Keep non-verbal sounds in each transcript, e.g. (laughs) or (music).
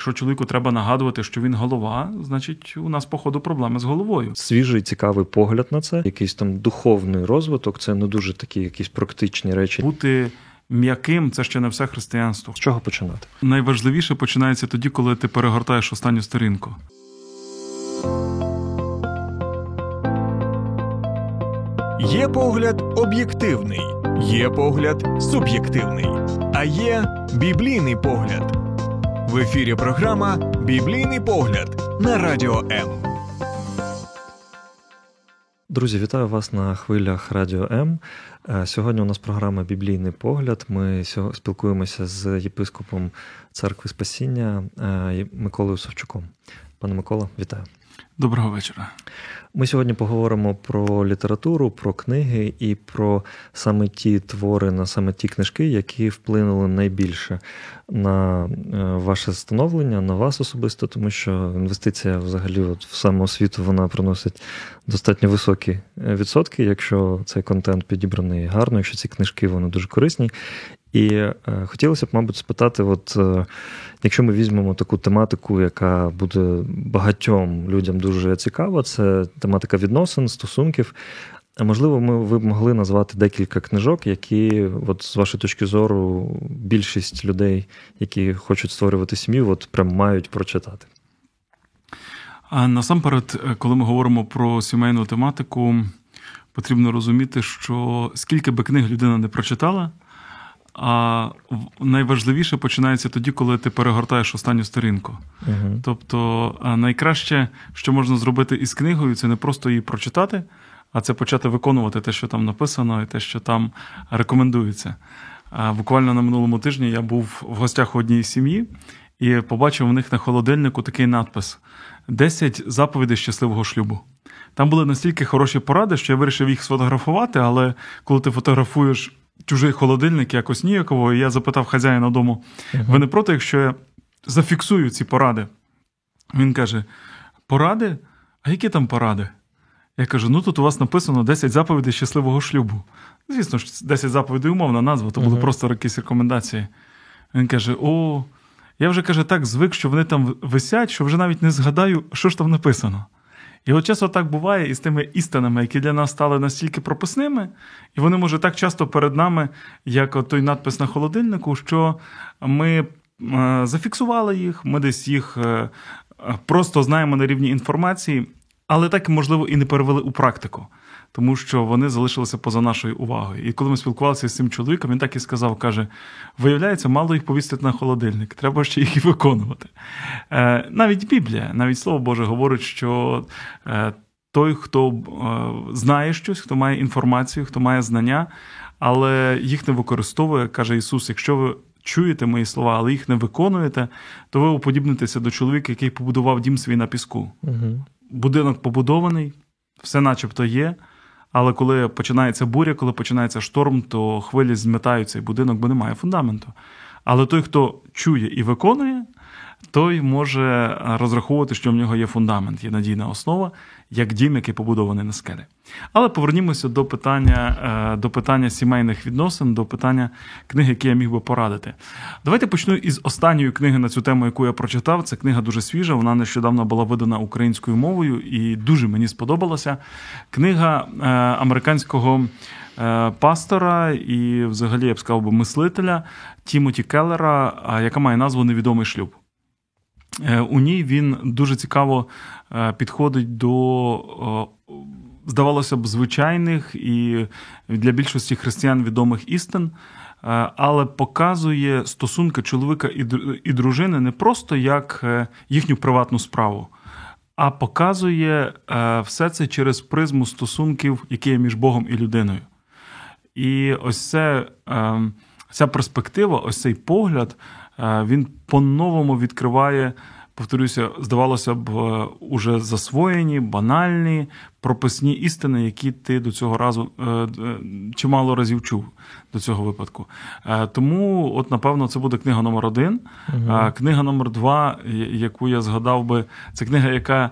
Якщо чоловіку треба нагадувати, що він голова, значить у нас, походу, проблеми з головою. Свіжий цікавий погляд на це, якийсь там духовний розвиток, це не дуже такі якісь практичні речі. Бути м'яким це ще не все християнство. З чого починати? Найважливіше починається тоді, коли ти перегортаєш останню сторінку. Є погляд об'єктивний, є погляд суб'єктивний, а є біблійний погляд. В ефірі програма Біблійний погляд на радіо М. Друзі, вітаю вас на хвилях Радіо М. Е, сьогодні у нас програма Біблійний погляд. Ми спілкуємося з єпископом церкви Спасіння е, Миколою Савчуком. Пане Микола, вітаю. Доброго вечора. Ми сьогодні поговоримо про літературу, про книги і про саме ті твори, на саме ті книжки, які вплинули найбільше на е, ваше становлення, на вас особисто, тому що інвестиція взагалі от в самоосвіту вона приносить достатньо високі е, відсотки, якщо цей контент підібраний гарно, якщо ці книжки вони дуже корисні. І е, хотілося б, мабуть, спитати: от е, якщо ми візьмемо таку тематику, яка буде багатьом людям дуже цікава, це тематика відносин, стосунків. Можливо, ми ви б могли назвати декілька книжок, які, от з вашої точки зору, більшість людей, які хочуть створювати сім'ю, от прям мають прочитати. А насамперед, е, коли ми говоримо про сімейну тематику, потрібно розуміти, що скільки би книг людина не прочитала. А найважливіше починається тоді, коли ти перегортаєш останню сторінку. uh Тобто, найкраще, що можна зробити із книгою, це не просто її прочитати, а це почати виконувати те, що там написано, і те, що там рекомендується. Буквально на минулому тижні я був в гостях у одній сім'ї і побачив у них на холодильнику такий надпис: «10 заповідей щасливого шлюбу. Там були настільки хороші поради, що я вирішив їх сфотографувати, але коли ти фотографуєш чужий холодильник якось ніяково. І я запитав хазяїна дому: ви не проти, якщо я зафіксую ці поради? Він каже: Поради? А які там поради? Я кажу: ну тут у вас написано 10 заповідей щасливого шлюбу. Звісно ж, 10 заповідей умовна назва, то були uh-huh. просто якісь рекомендації. Він каже: О, я вже каже, так звик, що вони там висять, що вже навіть не згадаю, що ж там написано. І от часто так буває із тими істинами, які для нас стали настільки прописними, і вони, може, так часто перед нами, як той надпис на холодильнику, що ми е, зафіксували їх, ми десь їх е, просто знаємо на рівні інформації, але так, можливо, і не перевели у практику тому що вони залишилися поза нашою увагою. І коли ми спілкувалися з цим чоловіком, він так і сказав: каже: виявляється, мало їх повісити на холодильник, треба ще їх і виконувати. Е, Навіть Біблія, навіть Слово Боже говорить, що. Е, той, хто е, знає щось, хто має інформацію, хто має знання, але їх не використовує, каже Ісус: якщо ви чуєте мої слова, але їх не виконуєте, то ви уподібнитеся до чоловіка, який побудував дім свій на піску. Угу. Будинок побудований, все начебто є, але коли починається буря, коли починається шторм, то хвилі зметають цей будинок, бо немає фундаменту. Але той, хто чує і виконує, той може розраховувати, що в нього є фундамент, є надійна основа, як дім, який побудований на скелі. Але повернімося до питання е, до питання сімейних відносин, до питання книги, які я міг би порадити. Давайте почну із останньої книги на цю тему, яку я прочитав. Це книга дуже свіжа. Вона нещодавно була видана українською мовою і дуже мені сподобалася. Книга е, американського. Е, пастора і, взагалі, я б сказав би, мислителя Тімоті Келлера, яка має назву Невідомий шлюб. Е, у ній він дуже цікаво е, підходить до, здавалося б, звичайних і для більшості християн відомих істин, е, але показує стосунки чоловіка і дружини не просто як їхню приватну справу, а показує все це через призму стосунків, які є між Богом і людиною. І ось це, ця перспектива, ось цей погляд. Е, він по-новому відкриває, повторюся, здавалося б, е, уже засвоєні, банальні прописні істини, які ти до цього разу е, чимало разів чув до цього випадку. Тому, от, напевно, це буде книга номер один. Угу. Книга номер два, яку я згадав би, це книга, яка,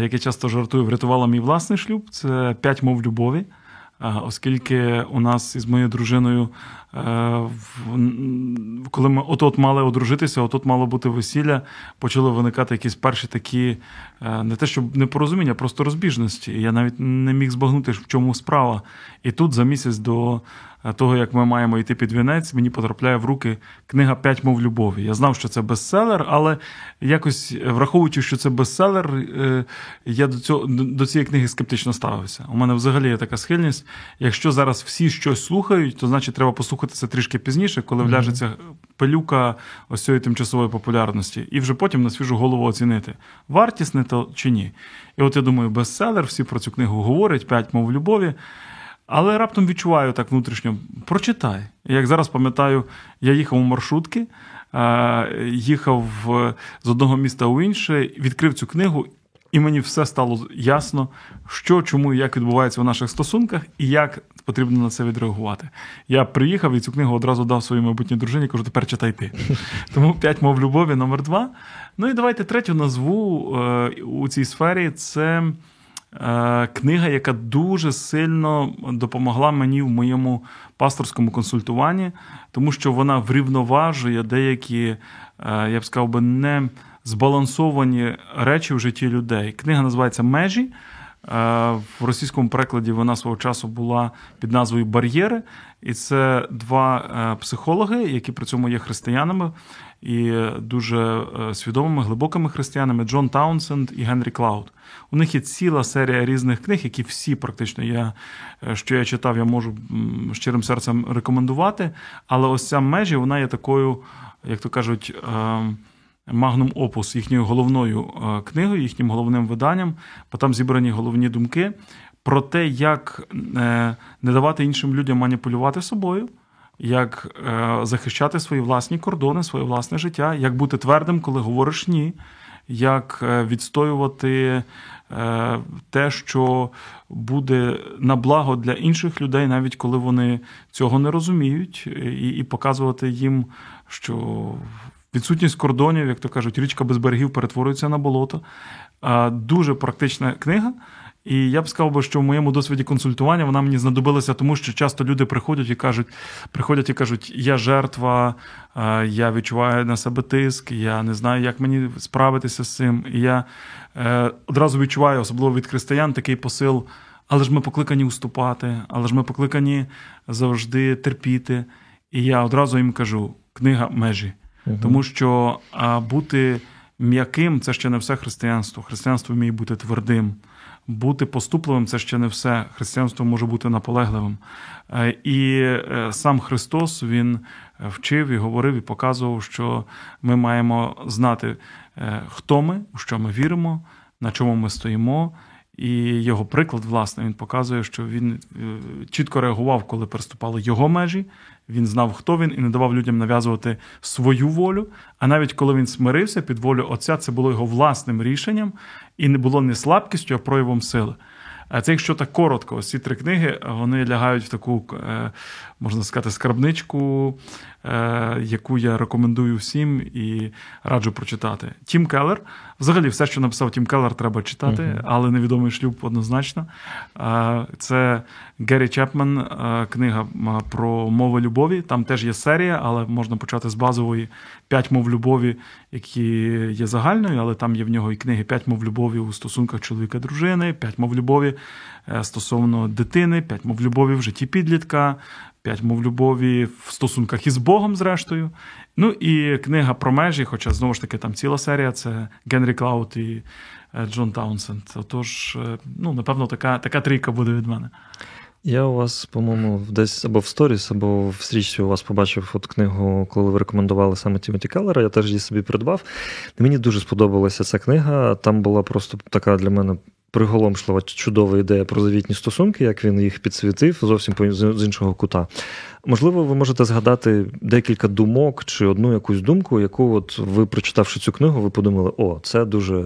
як я часто жартую, врятувала мій власний шлюб. Це п'ять мов любові. Оскільки у нас із моєю дружиною коли ми от-от мали одружитися, от-от мало бути весілля, почали виникати якісь перші такі, не те, щоб непорозуміння, а просто розбіжності. Я навіть не міг збагнути, в чому справа. І тут за місяць до того, як ми маємо йти під вінець, мені потрапляє в руки книга П'ять мов любові. Я знав, що це бестселер, але якось враховуючи, що це бестселер, е, я до цього до цієї книги скептично ставився. У мене взагалі є така схильність. Якщо зараз всі щось слухають, то значить треба послухати це трішки пізніше, коли вляжеться пилюка ось цієї тимчасової популярності, і вже потім на свіжу голову оцінити, вартісне то чи ні. І от я думаю, бестселер, всі про цю книгу говорять, п'ять мов любові. Але раптом відчуваю так внутрішньо, прочитай. Як зараз пам'ятаю, я їхав у маршрутки, е, їхав з одного міста у інше, відкрив цю книгу, і мені все стало ясно, що, чому і як відбувається у наших стосунках, і як потрібно на це відреагувати. Я приїхав і цю книгу одразу дав своїй майбутній дружині, кажу, тепер читай ти. (laughs) Тому п'ять мов любові номер два. Ну і давайте третю назву е, у цій сфері це. Е, книга, яка дуже сильно допомогла мені в моєму пасторському консультуванні, тому що вона врівноважує деякі, е, я б сказав би, не збалансовані речі в житті людей. Книга називається Межі. Е, в російському перекладі вона свого часу була під назвою Бар'єри, і це два психологи, які при цьому є християнами і дуже свідомими, глибокими християнами Джон Таунсенд і Генрі Клауд. У них є ціла серія різних книг, які всі практично я, е, що я читав, я можу щирим серцем рекомендувати. Але ось ця межі вона є такою, як то кажуть, магнум опус, їхньою головною е, книгою, їхнім головним виданням, бо там зібрані головні думки про те, як е, не давати іншим людям маніпулювати собою. Як захищати свої власні кордони, своє власне життя, як бути твердим, коли говориш ні, як е, відстоювати е, те, що буде на благо для інших людей, навіть коли вони цього не розуміють, і показувати їм, що. Відсутність кордонів, як то кажуть, річка без берегів перетворюється на болото. Дуже практична книга. І я б сказав би, що в моєму досвіді консультування вона мені знадобилася, тому що часто люди приходять і кажуть, приходять і кажуть, я жертва, я відчуваю на себе тиск, я не знаю, як мені справитися з цим. І я е, одразу відчуваю, особливо від християн, такий посил. Але ж ми покликані уступати, але ж ми покликані завжди терпіти. І я одразу їм кажу: книга межі. Угу. Тому що а, бути м'яким це ще не все християнство. Християнство вміє бути твердим бути поступливим це ще не все. Християнство може бути наполегливим. Е, і е, сам Христос Він вчив і говорив, і показував, що ми маємо знати, е, хто ми, у що ми віримо, на чому ми стоїмо. І його приклад, власне, він показує, що він чітко реагував, коли переступали його межі. Він знав, хто він, і не давав людям нав'язувати свою волю. А навіть коли він смирився під волю Отця, це було його власним рішенням і не було не слабкістю, а проявом сили. А це, якщо так коротко, ось ці три книги вони лягають в таку, е, можна сказати, скарбничку, яку я рекомендую всім і раджу прочитати. Тім Келлер. Взагалі, все, що написав Тім Келлер, треба читати, uh-huh. але невідомий шлюб однозначно. Це Геррі Чепмен, книга про мови любові. Там теж є серія, але можна почати з базової п'ять мов любові, які є загальною, але там є в нього і книги п'ять мов любові у стосунках чоловіка-дружини, п'ять мов любові е, стосовно дитини, п'ять мов любові в житті підлітка, п'ять мов любові в стосунках із Богом, зрештою. Ну і книга про межі, хоча знову ж таки там ціла серія, це Генрі Клауд і е, Джон Таунсенд. Отож, е, ну, напевно, така, така трійка буде від мене. Я у вас, по-моєму, десь або в сторіс, або в стрічці у вас побачив от книгу, коли ви рекомендували саме Тімоті Келлера, Я теж її собі придбав. Мені дуже сподобалася ця книга. Там була просто така для мене приголомшлива, чудова ідея про завітні стосунки, як він їх підсвітив зовсім з іншого кута. Можливо, ви можете згадати декілька думок чи одну якусь думку, яку, от ви, прочитавши цю книгу, ви подумали, о, це дуже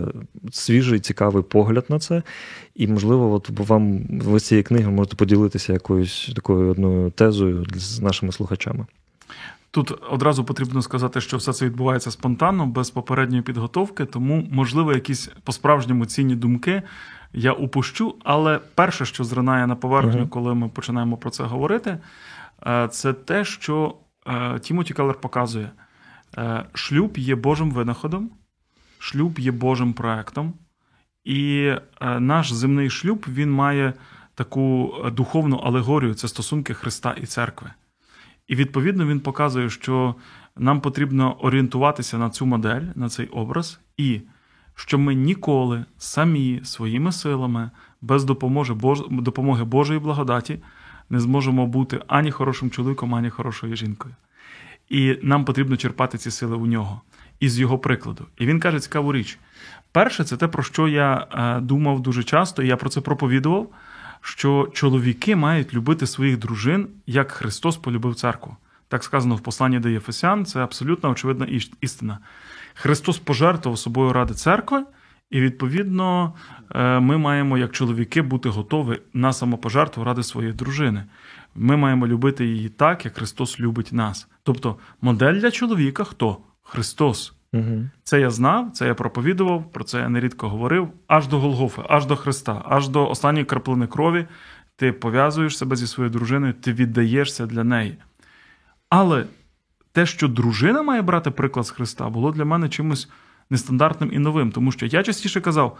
свіжий, цікавий погляд на це. І, можливо, от вам ви з цієї книги можете поділитися якоюсь такою одною тезою з нашими слухачами. Тут одразу потрібно сказати, що все це відбувається спонтанно, без попередньої підготовки, тому, можливо, якісь по-справжньому цінні думки я упущу. Але перше, що зринає на поверхню, uh-huh. коли ми починаємо про це говорити, е, це те, що е, Тімоті Келлер показує: Е, шлюб є Божим винаходом, шлюб є Божим проектом, і наш земний шлюб він має таку духовну алегорію це стосунки Христа і церкви. І відповідно він показує, що нам потрібно орієнтуватися на цю модель, на цей образ, і що ми ніколи самі своїми силами, без допомоги, Бож... допомоги Божої благодаті, не зможемо бути ані хорошим чоловіком, ані хорошою жінкою. І нам потрібно черпати ці сили у нього і з його прикладу. І він каже цікаву річ. Перше, це те, про що я е, думав дуже часто, і я про це проповідував що чоловіки мають любити своїх дружин, як Христос полюбив церкву. Так сказано в посланні до Єфесян, це абсолютно очевидна істина. Христос пожертвував собою ради церкви, і, відповідно, е, ми маємо, як чоловіки, бути готові на самопожертву ради своєї дружини. Ми маємо любити її так, як Христос любить нас. Тобто, модель для чоловіка хто? Христос. Угу. Це я знав, це я проповідував, про це я нерідко говорив. Аж до Голгофи, аж до Христа, аж до останньої краплини крові. Ти пов'язуєш себе зі своєю дружиною, ти віддаєшся для неї. Але те, що дружина має брати приклад з Христа, було для мене чимось нестандартним і новим, тому що я частіше казав,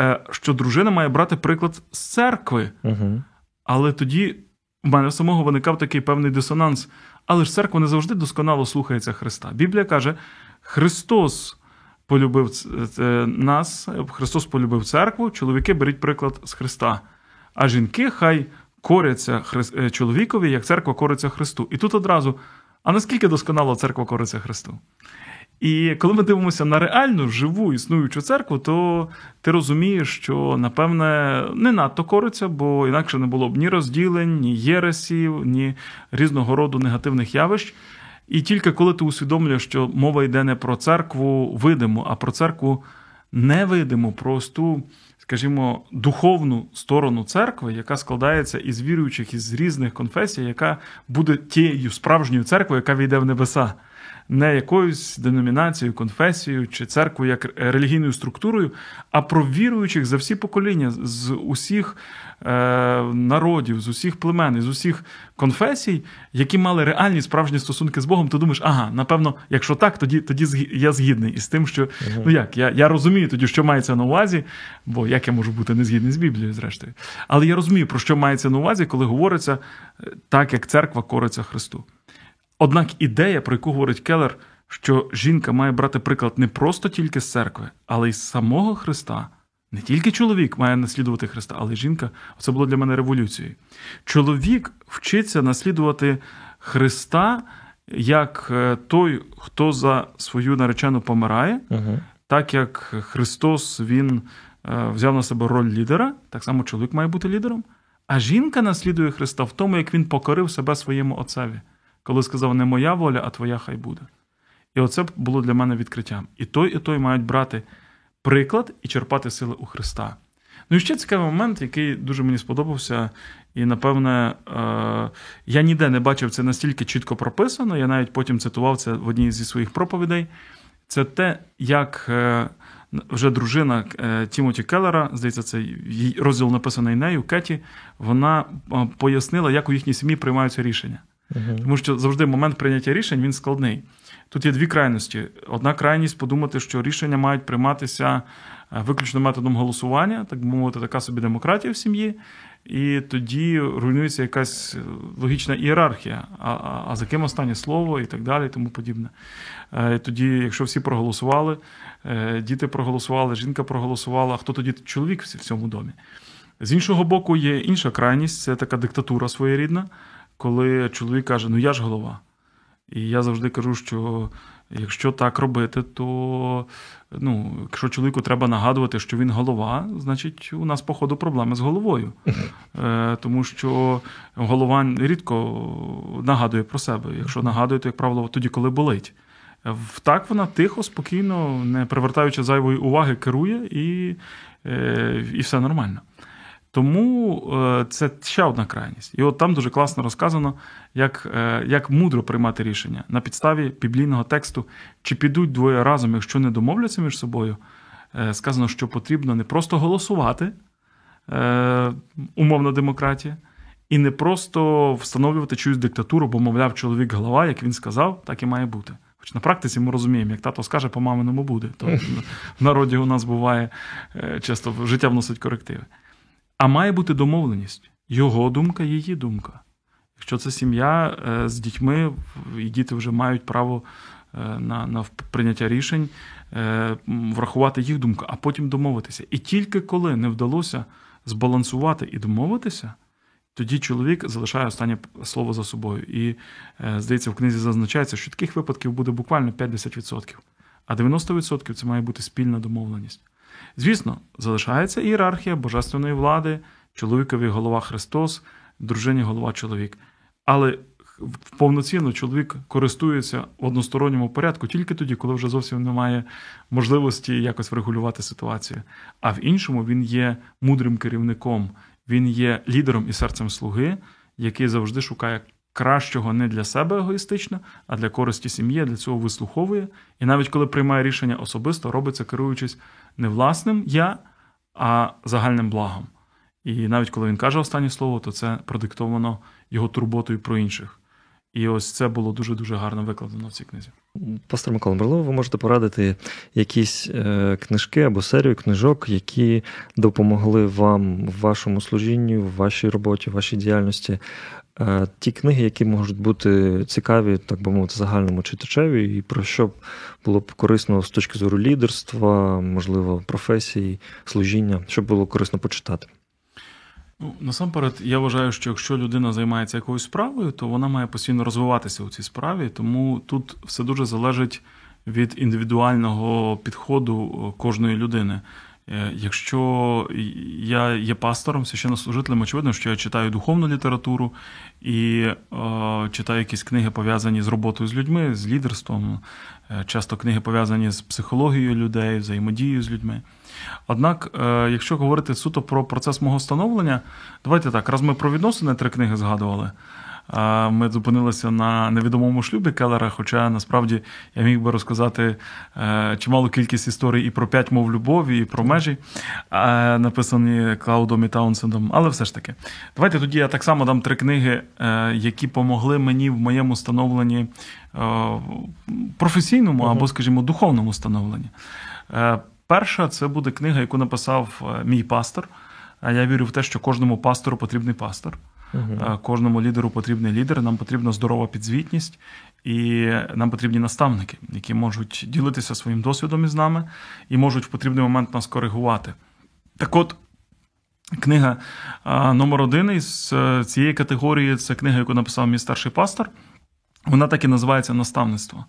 е, що дружина має брати приклад з церкви. Угу. Але тоді в мене самого виникав такий певний дисонанс. Але ж церква не завжди досконало слухається Христа. Біблія каже, Христос полюбив нас, Христос полюбив церкву, чоловіки беріть приклад з Христа. А жінки хай коряться е, чоловікові, як церква кориться Христу. І тут одразу, а наскільки досконало церква кориться Христу? І коли ми дивимося на реальну живу існуючу церкву, то ти розумієш, що напевне не надто кориться, бо інакше не було б ні розділень, ні єресів, ні різного роду негативних явищ. І тільки коли ти усвідомлюєш, що мова йде не про церкву видиму, а про церкву невидиму, просту, скажімо, духовну сторону церкви, яка складається із віруючих із різних конфесій, яка буде тією справжньою церквою, яка війде в небеса не якоюсь деномінацією, конфесією чи церквою як релігійною структурою, а про віруючих за всі покоління з усіх е, народів, з усіх племен, з усіх конфесій, які мали реальні справжні стосунки з Богом, то думаєш, ага, напевно, якщо так, тоді тоді я згідний із тим, що угу. ну як, я я розумію тоді, що мається на увазі, бо як я можу бути не згідний з Біблією, зрештою. Але я розумію, про що мається на увазі, коли говориться е, так, як церква кориться Христу. Однак ідея, про яку говорить Келлер, що жінка має брати приклад не просто тільки з церкви, але й з самого Христа. Не тільки чоловік має наслідувати Христа, але й жінка це було для мене революцією. Чоловік вчиться наслідувати Христа як е, той, хто за свою наречену помирає, угу. так як Христос Він е, взяв на себе роль лідера, так само чоловік має бути лідером. А жінка наслідує Христа в тому, як він покорив себе своєму отцеві коли сказав, не моя воля, а твоя хай буде. І оце було для мене відкриттям. І той, і той мають брати приклад і черпати сили у Христа. Ну і ще цікавий момент, який дуже мені сподобався, і, напевне, е, я ніде не бачив це настільки чітко прописано. Я навіть потім цитував це в одній зі своїх проповідей. Це те, як е, вже дружина е, Тімоті Келлера, здається, це розділ написаний нею, Кеті, вона пояснила, як у їхній сім'ї приймаються рішення. Угу. Тому що завжди момент прийняття рішень він складний. Тут є дві крайності. Одна крайність подумати, що рішення мають прийматися е, виключно методом голосування, так би мовити, така собі демократія в сім'ї, і тоді руйнується якась логічна ієрархія. А а, а за ким останнє слово і так далі, і тому подібне. Е, тоді, якщо всі проголосували, е, діти проголосували, жінка проголосувала, хто тоді чоловік в цьому домі? З іншого боку, є інша крайність це така диктатура своєрідна коли чоловік каже, ну я ж голова. І я завжди кажу, що якщо так робити, то ну, якщо чоловіку треба нагадувати, що він голова, значить у нас, походу, проблеми з головою. Е, Тому що голова рідко нагадує про себе. Якщо нагадує, то, як правило, тоді, коли болить. Так вона тихо, спокійно, не привертаючи зайвої уваги, керує і, е, і все нормально. Тому е, це ще одна крайність. І от там дуже класно розказано, як е, як мудро приймати рішення на підставі біблійного тексту, чи підуть двоє разом, якщо не домовляться між собою. Е, сказано, що потрібно не просто голосувати, умовна демократія, І не просто встановлювати чиюсь диктатуру, бо, мовляв, чоловік голова, як він сказав, так і має бути. Хоч на практиці ми розуміємо, як тато скаже, по маминому буде. То в народі у нас буває часто життя вносить корективи. А має бути домовленість. Його думка, її думка. Якщо це сім'я е, з дітьми, і діти вже мають право е, на на прийняття рішень, врахувати їх думку, а потім домовитися. І тільки коли не вдалося збалансувати і домовитися, тоді чоловік залишає останнє слово за собою. І, е, здається, в книзі зазначається, що таких випадків буде буквально 50%. А 90% це має бути спільна домовленість. Звісно, залишається ієрархія божественної влади, чоловікові голова Христос, дружині голова чоловік. Але повноцінно чоловік користується в односторонньому порядку тільки тоді, коли вже зовсім немає можливості якось врегулювати ситуацію. А в іншому він є мудрим керівником, він є лідером і серцем слуги, який завжди шукає кращого не для себе егоїстично, а для користі сім'ї, для цього вислуховує. І навіть коли приймає рішення особисто, робиться керуючись не власним я, а загальним благом. І навіть коли він каже останнє слово, то це продиктовано його турботою про інших. І ось це було дуже-дуже гарно викладено в цій книзі. Пастор Микола, можливо, ви можете порадити якісь е, книжки або серію книжок, які допомогли вам в вашому служінні, в вашій роботі, в вашій діяльності. Е, ті книги, які можуть бути цікаві, так би мовити, загальному читачеві, і про що було б корисно з точки зору лідерства, можливо, професії, служіння, щоб було корисно почитати. Ну, Насамперед, я вважаю, що якщо людина займається якоюсь справою, то вона має постійно розвиватися у цій справі. Тому тут все дуже залежить від індивідуального підходу е, кожної людини. Е, якщо я є пастором, священнослужителем, очевидно, що я читаю духовну літературу і е, читаю якісь книги, пов'язані з роботою з людьми, з лідерством, е, часто книги пов'язані з психологією людей, взаємодією з людьми. Однак, е, якщо говорити суто про процес мого становлення, давайте так, раз ми про відносини три книги згадували. Ми зупинилися на невідомому шлюбі Келлера, хоча насправді я міг би розказати е, чималу кількість історій і про п'ять мов любові, і про межі, написані Клаудом і Таунсендом. Але все ж таки, давайте тоді я так само дам три книги, е, які помогли мені в моєму становленні професійному або, скажімо, духовному становленні. Перша це буде книга, яку написав е, мій пастор. Я вірю в те, що кожному пастору потрібний пастор, uh кожному лідеру потрібний лідер. Нам потрібна здорова підзвітність, і нам потрібні наставники, які можуть ділитися своїм досвідом із нами і можуть в потрібний момент нас коригувати. Так от. Книга номер один із е, цієї категорії це книга, яку написав мій старший пастор. Вона так і називається наставництво.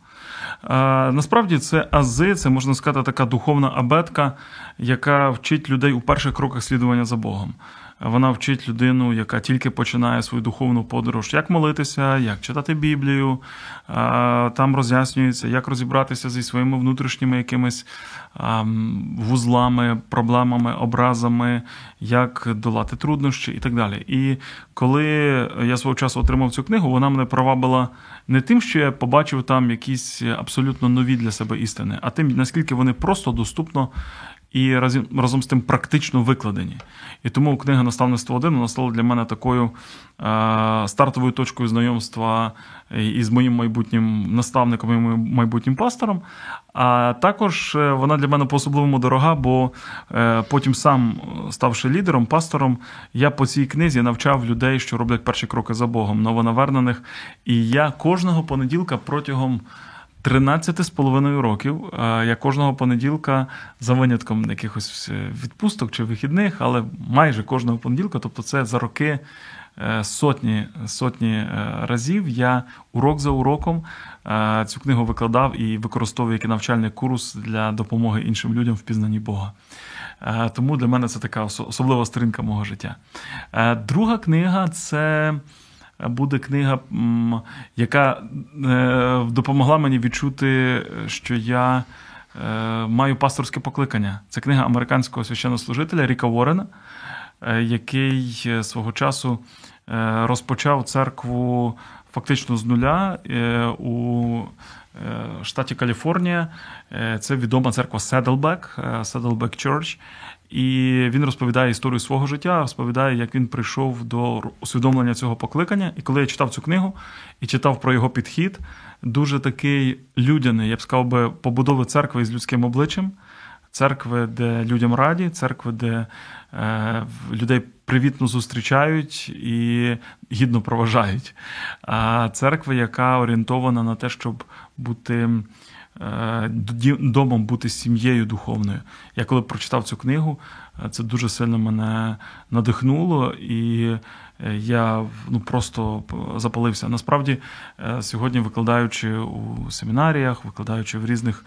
Насправді це ази, це можна сказати, така духовна абетка, яка вчить людей у перших кроках слідування за Богом. Вона вчить людину, яка тільки починає свою духовну подорож, як молитися, як читати Біблію. Там роз'яснюється, як розібратися зі своїми внутрішніми якимись вузлами, проблемами, образами, як долати труднощі і так далі. І коли я свого часу отримав цю книгу, вона мене провабила не тим, що я побачив там якісь абсолютно нові для себе істини, а тим, наскільки вони просто доступно і разом, разом з тим практично викладені. І тому книга наставництво 1 вона стала для мене такою е, стартовою точкою знайомства із моїм майбутнім наставником і моїм майбутнім пастором. А також е, вона для мене по-особливому дорога, бо е, потім сам, ставши лідером, пастором, я по цій книзі навчав людей, що роблять перші кроки за Богом, новонавернених. І я кожного понеділка протягом. 13 з половиною років. Я кожного понеділка за винятком якихось е, відпусток чи вихідних, але майже кожного понеділка, тобто це за роки е, сотні сотні е, разів. Я урок за уроком цю книгу викладав і використовую як навчальний курс для допомоги іншим людям в пізнанні Бога. Тому для мене це така особлива сторінка мого життя. Друга книга це буде книга, яка е, допомогла мені відчути, що я е, маю пасторське покликання. Це книга американського священнослужителя Ріка Уоррена, е, який свого часу розпочав церкву фактично з нуля у штаті Каліфорнія. Це відома церква Saddleback, Saddleback Church. І він розповідає історію свого життя, розповідає, як він прийшов до усвідомлення цього покликання. І коли я читав цю книгу і читав про його підхід, дуже такий людяний, я б сказав би, побудови церкви із людським обличчям, церкви, де людям раді, церкви, де е, людей привітно зустрічають і гідно проважають. А церква, яка орієнтована на те, щоб бути. Е, домом бути сім'єю духовною. Я коли прочитав цю книгу, е, це дуже сильно мене надихнуло, і я ну, просто запалився. Насправді, сьогодні, викладаючи у семінаріях, викладаючи в різних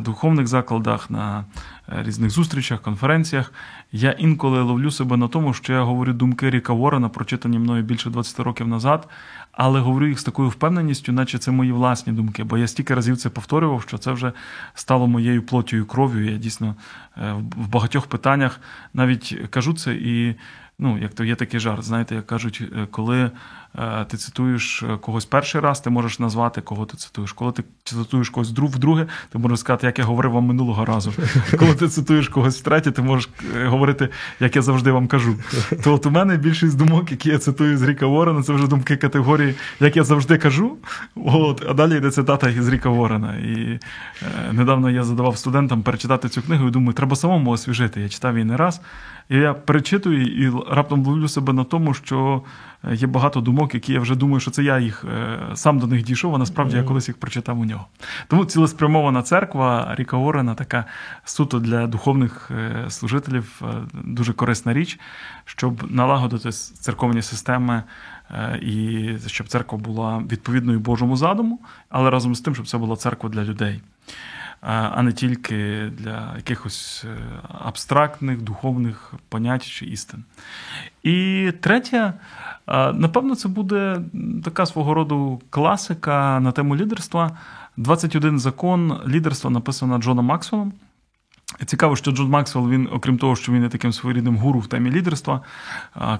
духовних закладах, на різних зустрічах, конференціях, я інколи ловлю себе на тому, що я говорю думки Ріка Ворена, прочитані мною більше 20 років назад але говорю їх з такою впевненістю, наче це мої власні думки. Бо я стільки разів це повторював, що це вже стало моєю плоттю і кров'ю. Я дійсно е, в багатьох питаннях навіть кажу це і ну, як то є такий жарт, знаєте, як кажуть, е, коли е, ти цитуєш е, когось перший раз, ти можеш назвати, кого ти цитуєш. Коли ти цитуєш когось вдруге, ти можеш сказати, як я говорив вам минулого разу. Коли ти цитуєш когось втретє, ти можеш говорити, як я завжди вам кажу. То от у мене більшість думок, які я цитую з Ріка Ворена, це вже думки категорії, як я завжди кажу. От, А далі йде цитата з Ріка Ворена. І е, недавно я задавав студентам перечитати цю книгу і думаю, треба самому освіжити. Я читав її не раз. І я перечитую і раптом ловлю себе на тому, що е, є багато думок, які я вже думаю, що це я їх е, сам до них дійшов, а насправді я колись їх прочитав у нього. Тому цілеспрямована церква Ріка Орена така суто для духовних е, служителів дуже корисна річ, щоб налагодити церковні системи. І щоб церква була відповідною Божому задуму, але разом з тим, щоб це була церква для людей а не тільки для якихось е, абстрактних духовних понять чи істин. І третє, напевно, це буде така свого роду класика на тему лідерства. 21 закон лідерства написано Джоном Максвеллом. Цікаво, що Джон Максвелл, він, окрім того, що він є таким своєрідним гуру в темі лідерства,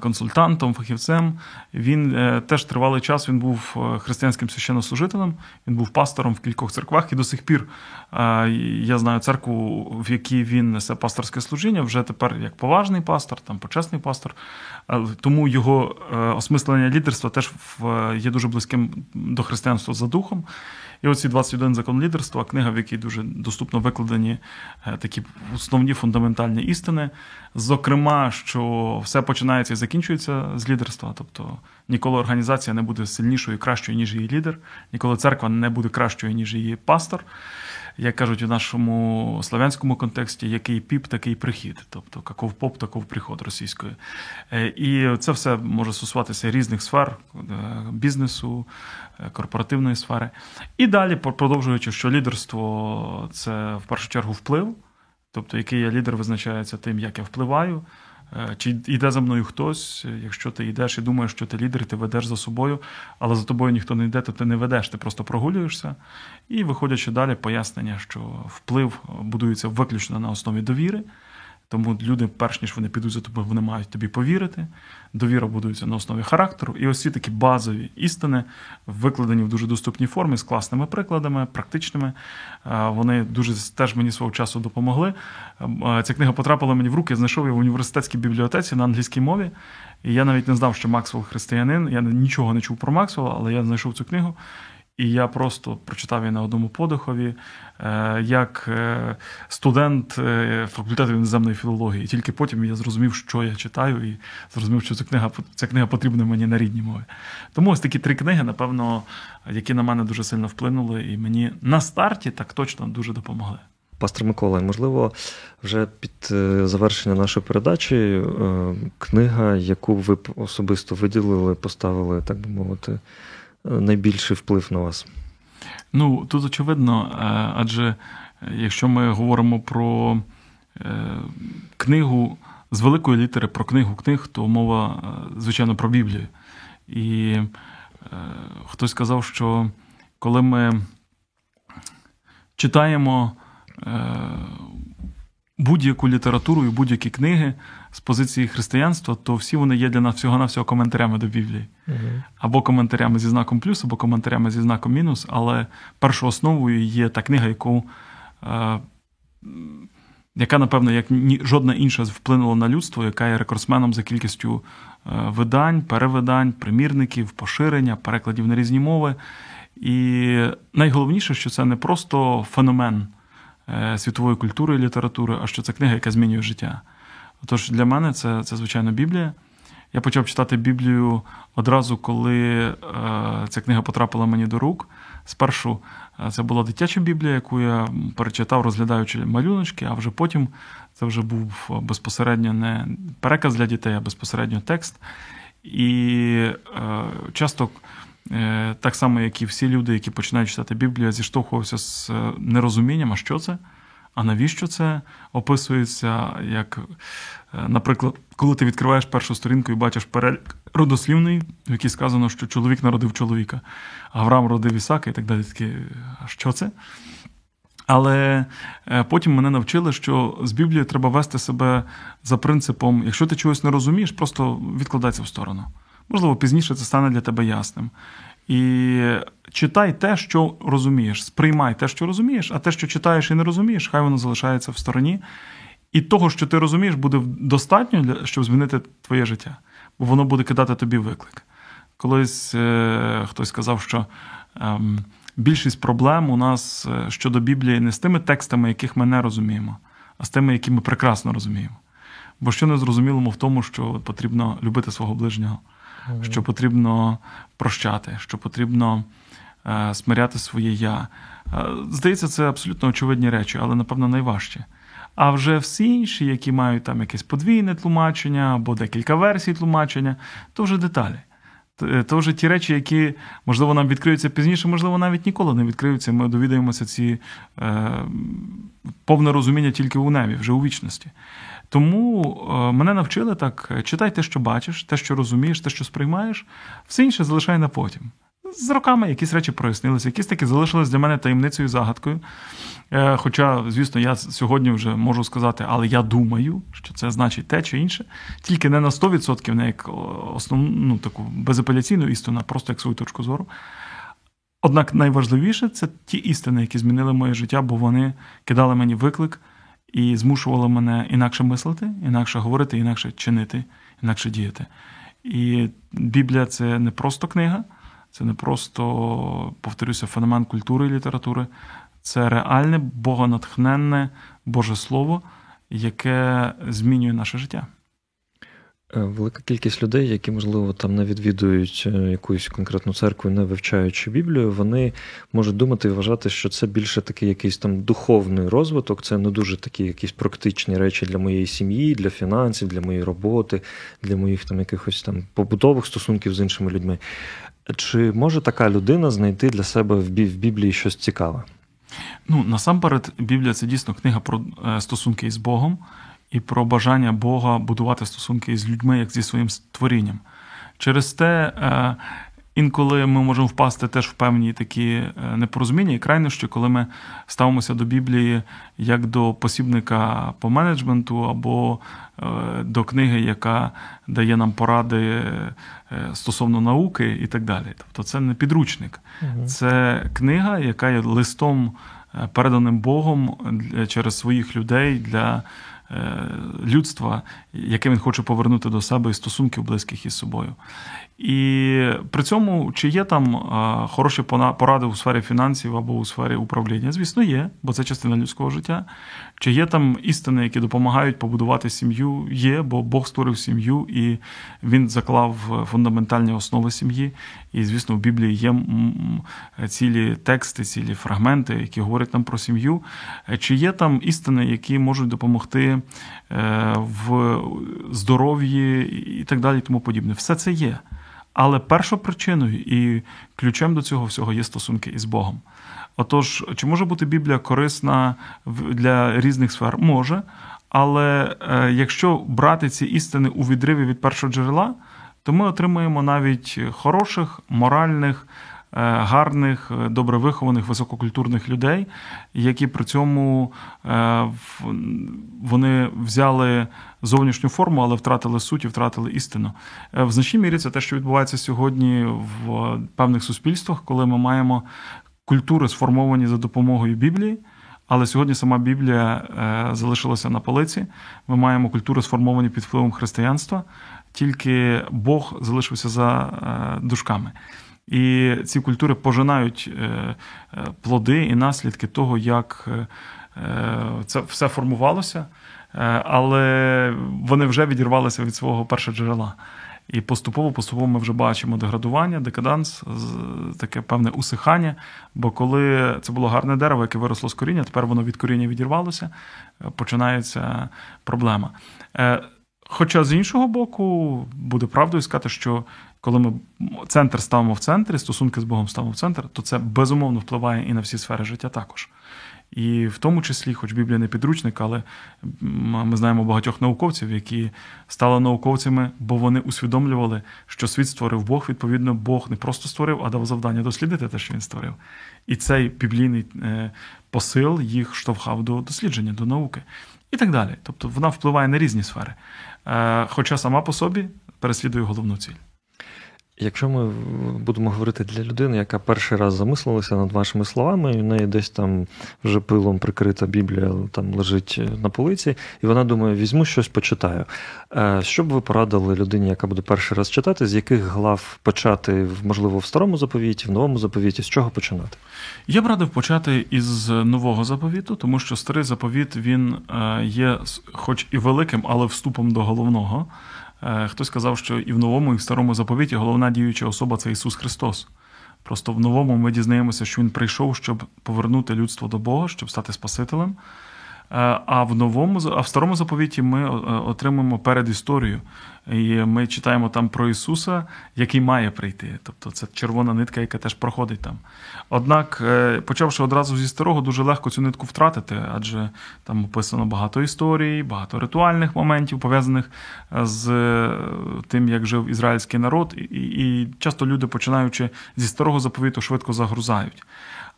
консультантом, фахівцем, він е, теж тривалий час він був е, християнським священнослужителем, він був пастором в кількох церквах, і до сих пір я знаю церкву, в якій він несе пасторське служіння, вже тепер як поважний пастор, там почесний пастор. Тому його е, осмислення лідерства теж є дуже близьким до християнства за духом. І оці 21 закон лідерства, книга, в якій дуже доступно викладені е, такі основні фундаментальні істини. Зокрема, що все починається і закінчується з лідерства. Тобто ніколи організація не буде сильнішою, кращою, ніж її лідер, ніколи церква не буде кращою, ніж її пастор як кажуть у нашому славянському контексті, який піп, такий прихід, тобто каков поп, таков приход російською. Е, і це все може стосуватися різних сфер е, бізнесу, е, корпоративної сфери. І далі, продовжуючи, що лідерство це в першу чергу вплив, тобто який я лідер визначається тим, як я впливаю. Е, чи йде за мною хтось, якщо ти йдеш і думаєш, що ти лідер, ти ведеш за собою, але за тобою ніхто не йде, то ти не ведеш, ти просто прогулюєшся. І виходячи далі, пояснення, що вплив будується виключно на основі довіри. Тому люди, перш ніж вони підуть за тобою, вони мають тобі повірити. Довіра будується на основі характеру. І ось ці такі базові істини, викладені в дуже доступній формі з класними прикладами, практичними. Вони дуже теж мені свого часу допомогли. Ця книга потрапила мені в руки, я знайшов її в університетській бібліотеці на англійській мові. І я навіть не знав, що Максвелл християнин. Я нічого не чув про Максвелла, але я знайшов цю книгу. І я просто прочитав її на одному подихові, е, як е, студент е, факультету іноземної філології. І тільки потім я зрозумів, що я читаю, і зрозумів, що ця книга ця книга потрібна мені на рідній мові. Тому ось такі три книги, напевно, які на мене дуже сильно вплинули, і мені на старті так точно дуже допомогли. Пастор Микола, можливо, вже під завершення нашої передачі книга, яку ви особисто виділили, поставили, так би мовити найбільший вплив на вас? Ну, тут очевидно, е, адже е, якщо ми говоримо про е, книгу з великої літери про книгу книг, то мова, звичайно, про Біблію. І хтось сказав, що коли ми читаємо будь-яку літературу і будь-які книги з позиції християнства, то всі вони є для нас всього-навсього коментарями до Біблії. Угу. Або коментарями зі знаком плюс, або коментарями зі знаком мінус. Але першою основою є та книга, яку, е, яка, напевно, як ні, жодна інша вплинула на людство, яка є рекордсменом за кількістю е, видань, перевидань, примірників, поширення, перекладів на різні мови. І найголовніше, що це не просто феномен. Е, світової культури і літератури, а що це книга, яка змінює життя. Отож, для мене це, це звичайно, Біблія. Я почав читати Біблію одразу, коли е, ця книга потрапила мені до рук. Спершу е, це була дитяча Біблія, яку я перечитав, розглядаючи малюночки, а вже потім це вже був безпосередньо не переказ для дітей, а безпосередньо текст. І е, часто Е, так само, як і всі люди, які починають читати Біблію, я зіштовхувався з е, нерозумінням, а що це, а навіщо це описується, як, е, наприклад, коли ти відкриваєш першу сторінку і бачиш перелік родослівний, в якій сказано, що чоловік народив чоловіка, Авраам родив Ісака і так далі. Такі, а що це? Але потім мене навчили, що з Біблією треба вести себе за принципом: якщо ти чогось не розумієш, просто відкладай це в сторону. Можливо, пізніше це стане для тебе ясним. І читай те, що розумієш, сприймай те, що розумієш, а те, що читаєш і не розумієш, хай воно залишається в стороні. І того, що ти розумієш, буде достатньо, для, щоб змінити твоє життя, бо воно буде кидати тобі виклик. Колись е, хтось сказав, що е, більшість проблем у нас е, щодо Біблії не з тими текстами, яких ми не розуміємо, а з тими, які ми прекрасно розуміємо. Бо що не зрозуміло в тому, що потрібно любити свого ближнього що потрібно прощати, що потрібно е, смиряти своє я. Е, здається, це абсолютно очевидні речі, але, напевно, найважче. А вже всі інші, які мають там якесь подвійне тлумачення або декілька версій тлумачення, то вже деталі. То вже ті речі, які, можливо, нам відкриються пізніше, можливо, навіть ніколи не відкриються. Ми довідаємося ці е, повне розуміння тільки у небі, вже у вічності. Тому е, мене навчили так: читай те, що бачиш, те, що розумієш, те, що сприймаєш, все інше залишай на потім. З роками якісь речі прояснилися, якісь таки залишились для мене таємницею загадкою. Е, хоча, звісно, я сьогодні вже можу сказати, але я думаю, що це значить те чи інше, тільки не на 100%, не як основну ну, таку безапеляційну істину, а просто як свою точку зору. Однак найважливіше це ті істини, які змінили моє життя, бо вони кидали мені виклик і змушувала мене інакше мислити, інакше говорити, інакше чинити, інакше діяти. І Біблія це не просто книга, це не просто, повторюся, феномен культури і літератури, це реальне богонатхненне Боже Слово, яке змінює наше життя. Е, велика кількість людей, які, можливо, там не відвідують е, якусь конкретну церкву, не вивчаючи Біблію, вони можуть думати і вважати, що це більше такий якийсь там духовний розвиток, це не дуже такі якісь практичні речі для моєї сім'ї, для фінансів, для моєї роботи, для моїх там якихось там побутових стосунків з іншими людьми. Чи може така людина знайти для себе в Біблії щось цікаве? Ну, насамперед, Біблія це дійсно книга про е, стосунки із Богом і про бажання Бога будувати стосунки з людьми, як зі своїм створінням. Через те е, інколи ми можемо впасти теж в певні такі е, непорозуміння і крайнощі, коли ми ставимося до Біблії як до посібника по менеджменту або е, до книги, яка дає нам поради стосовно науки і так далі. Тобто це не підручник, угу. це книга, яка є листом переданим Богом через своїх людей для. Людства, яке він хоче повернути до себе і стосунків близьких із собою. І при цьому, чи є там хороші поради у сфері фінансів або у сфері управління? Звісно, є, бо це частина людського життя. Чи є там істини, які допомагають побудувати сім'ю? Є, бо Бог створив сім'ю і він заклав фундаментальні основи сім'ї. І, звісно, в Біблії є цілі тексти, цілі фрагменти, які говорять нам про сім'ю. Чи є там істини, які можуть допомогти е, в здоров'ї і так далі, і тому подібне? Все це є. Але першопричиною і ключем до цього всього є стосунки із Богом. Отож, чи може бути Біблія корисна для різних сфер? Може. Але е, якщо брати ці істини у відриві від першого джерела, то ми отримаємо навіть хороших, моральних, гарних, добре вихованих, висококультурних людей, які при цьому вони взяли зовнішню форму, але втратили суть і втратили істину. В значній мірі це те, що відбувається сьогодні в певних суспільствах, коли ми маємо культури сформовані за допомогою Біблії. Але сьогодні сама Біблія е, залишилася на полиці. Ми маємо культури сформовані під впливом християнства, тільки Бог залишився за е, дужками. І ці культури пожинають е, плоди і наслідки того, як це все формувалося, але вони вже відірвалися від свого першого джерела. І поступово-поступово ми вже бачимо деградування, декаданс, таке певне усихання. Бо коли це було гарне дерево, яке виросло з коріння, тепер воно від коріння відірвалося, е, починається проблема. Е, хоча з іншого боку, буде правдою сказати, що коли ми центр ставимо в центрі, стосунки з Богом ставимо в центр, то це безумовно впливає і на всі сфери життя також. І в тому числі, хоч Біблія не підручник, але ми знаємо багатьох науковців, які стали науковцями, бо вони усвідомлювали, що світ створив Бог. Відповідно, Бог не просто створив, а дав завдання дослідити те, що він створив. І цей біблійний е, посил їх штовхав до дослідження, до науки і так далі. Тобто вона впливає на різні сфери. Е, хоча сама по собі переслідує головну ціль. Якщо ми будемо говорити для людини, яка перший раз замислилася над вашими словами, і в неї десь там вже пилом прикрита Біблія там лежить на полиці, і вона думає, візьму щось, почитаю. Е, що б ви порадили людині, яка буде перший раз читати, з яких глав почати, можливо, в старому заповіті, в новому заповіті, з чого починати? Я б радив почати із нового заповіту, тому що старий заповіт він е, є, хоч і великим, але вступом до головного. Е, хтось сказав, що і в новому, і в старому заповіті головна діюча особа це Ісус Христос. Просто в новому ми дізнаємося, що Він прийшов, щоб повернути людство до Бога, щоб стати Спасителем. Е, а в новому, а в старому заповіті ми е, отримуємо передісторію. І ми читаємо там про Ісуса, який має прийти. Тобто це червона нитка, яка теж проходить там. Однак, е, почавши одразу зі старого, дуже легко цю нитку втратити, адже там описано багато історій, багато ритуальних моментів, пов'язаних з тим, як жив ізраїльський народ, і, і часто люди, починаючи зі старого заповіту, швидко загрузають.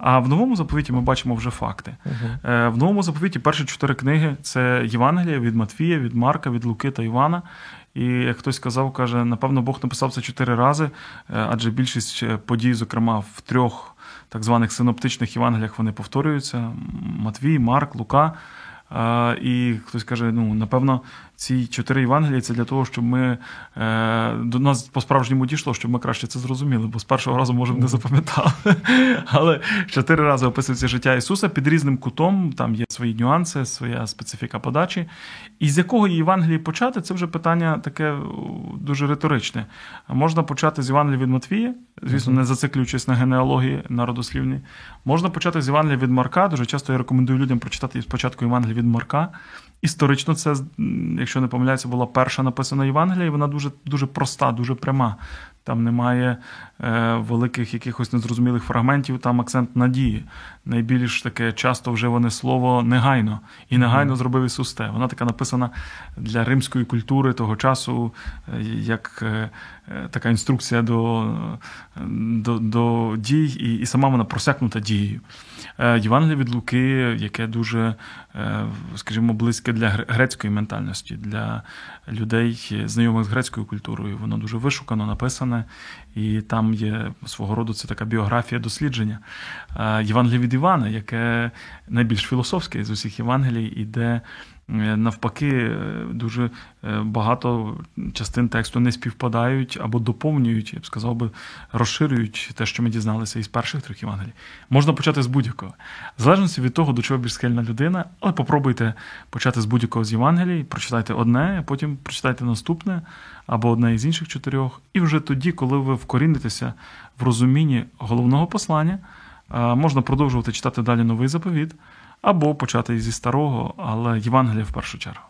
А в новому заповіті ми бачимо вже факти. Uh-huh. В новому заповіті перші чотири книги це Євангелія від Матвія, від Марка, від Луки та Івана. І як хтось сказав, каже, напевно, Бог написав це чотири рази, е, адже більшість подій, зокрема, в трьох так званих синоптичних Євангеліях вони повторюються: Матвій, Марк, Лука. І хтось каже: ну, напевно, ці чотири Євангелії це для того, щоб ми е, до нас по-справжньому дійшло, щоб ми краще це зрозуміли, бо з першого разу, може, не запам'ятали. (laughs) Але чотири рази описується життя Ісуса під різним кутом, там є свої нюанси, своя специфіка подачі. І з якого Євангелії почати, це вже питання таке дуже риторичне. Можна почати з Євангелія від Матвія, звісно, не зациклюючись на генеалогії народослівні. Можна почати з Євангелія від Марка. Дуже часто я рекомендую людям прочитати спочатку Євангелія від Марка. Історично, це, якщо не помиляюся, була перша написана Євангелія, і вона дуже дуже проста, дуже пряма. Там немає е, великих якихось незрозумілих фрагментів, там акцент надії. Найбільш таке часто вживане слово негайно. І негайно зробив Ісус те. Вона така написана для римської культури того часу, е, як е, е, така інструкція до до, до дій, і, і сама вона просякнута дією. Е, Євангелія від Луки, яке дуже, е, скажімо, близьке для грецької ментальності, для людей, знайомих з грецькою культурою. Воно дуже вишукано, написане, і там є свого роду це така біографія дослідження. Євангеліє від Івана, яке найбільш філософське з усіх Євангелій, і де Е, навпаки, е, дуже е, багато частин тексту не співпадають або доповнюють, я б сказав би, розширюють те, що ми дізналися із перших трьох Євангелій. Можна почати з будь-якого. В залежності від того, до чого більш схильна людина, але попробуйте почати з будь-якого з Євангелій, прочитайте одне, а потім прочитайте наступне або одне із інших чотирьох. І вже тоді, коли ви вкорінитеся в розумінні головного послання, можна продовжувати читати далі новий заповіт або почати зі старого, але Євангелія в першу чергу.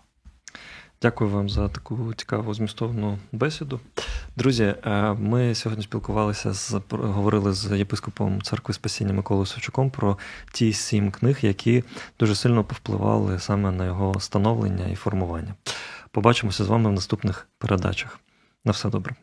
Дякую вам за таку цікаву змістовну бесіду. Друзі, е, ми сьогодні спілкувалися з говорили з єпископом церкви Спасіння Миколою Сочуком про ті сім книг, які дуже сильно повпливали саме на його становлення і формування. Побачимося з вами в наступних передачах. На все добре.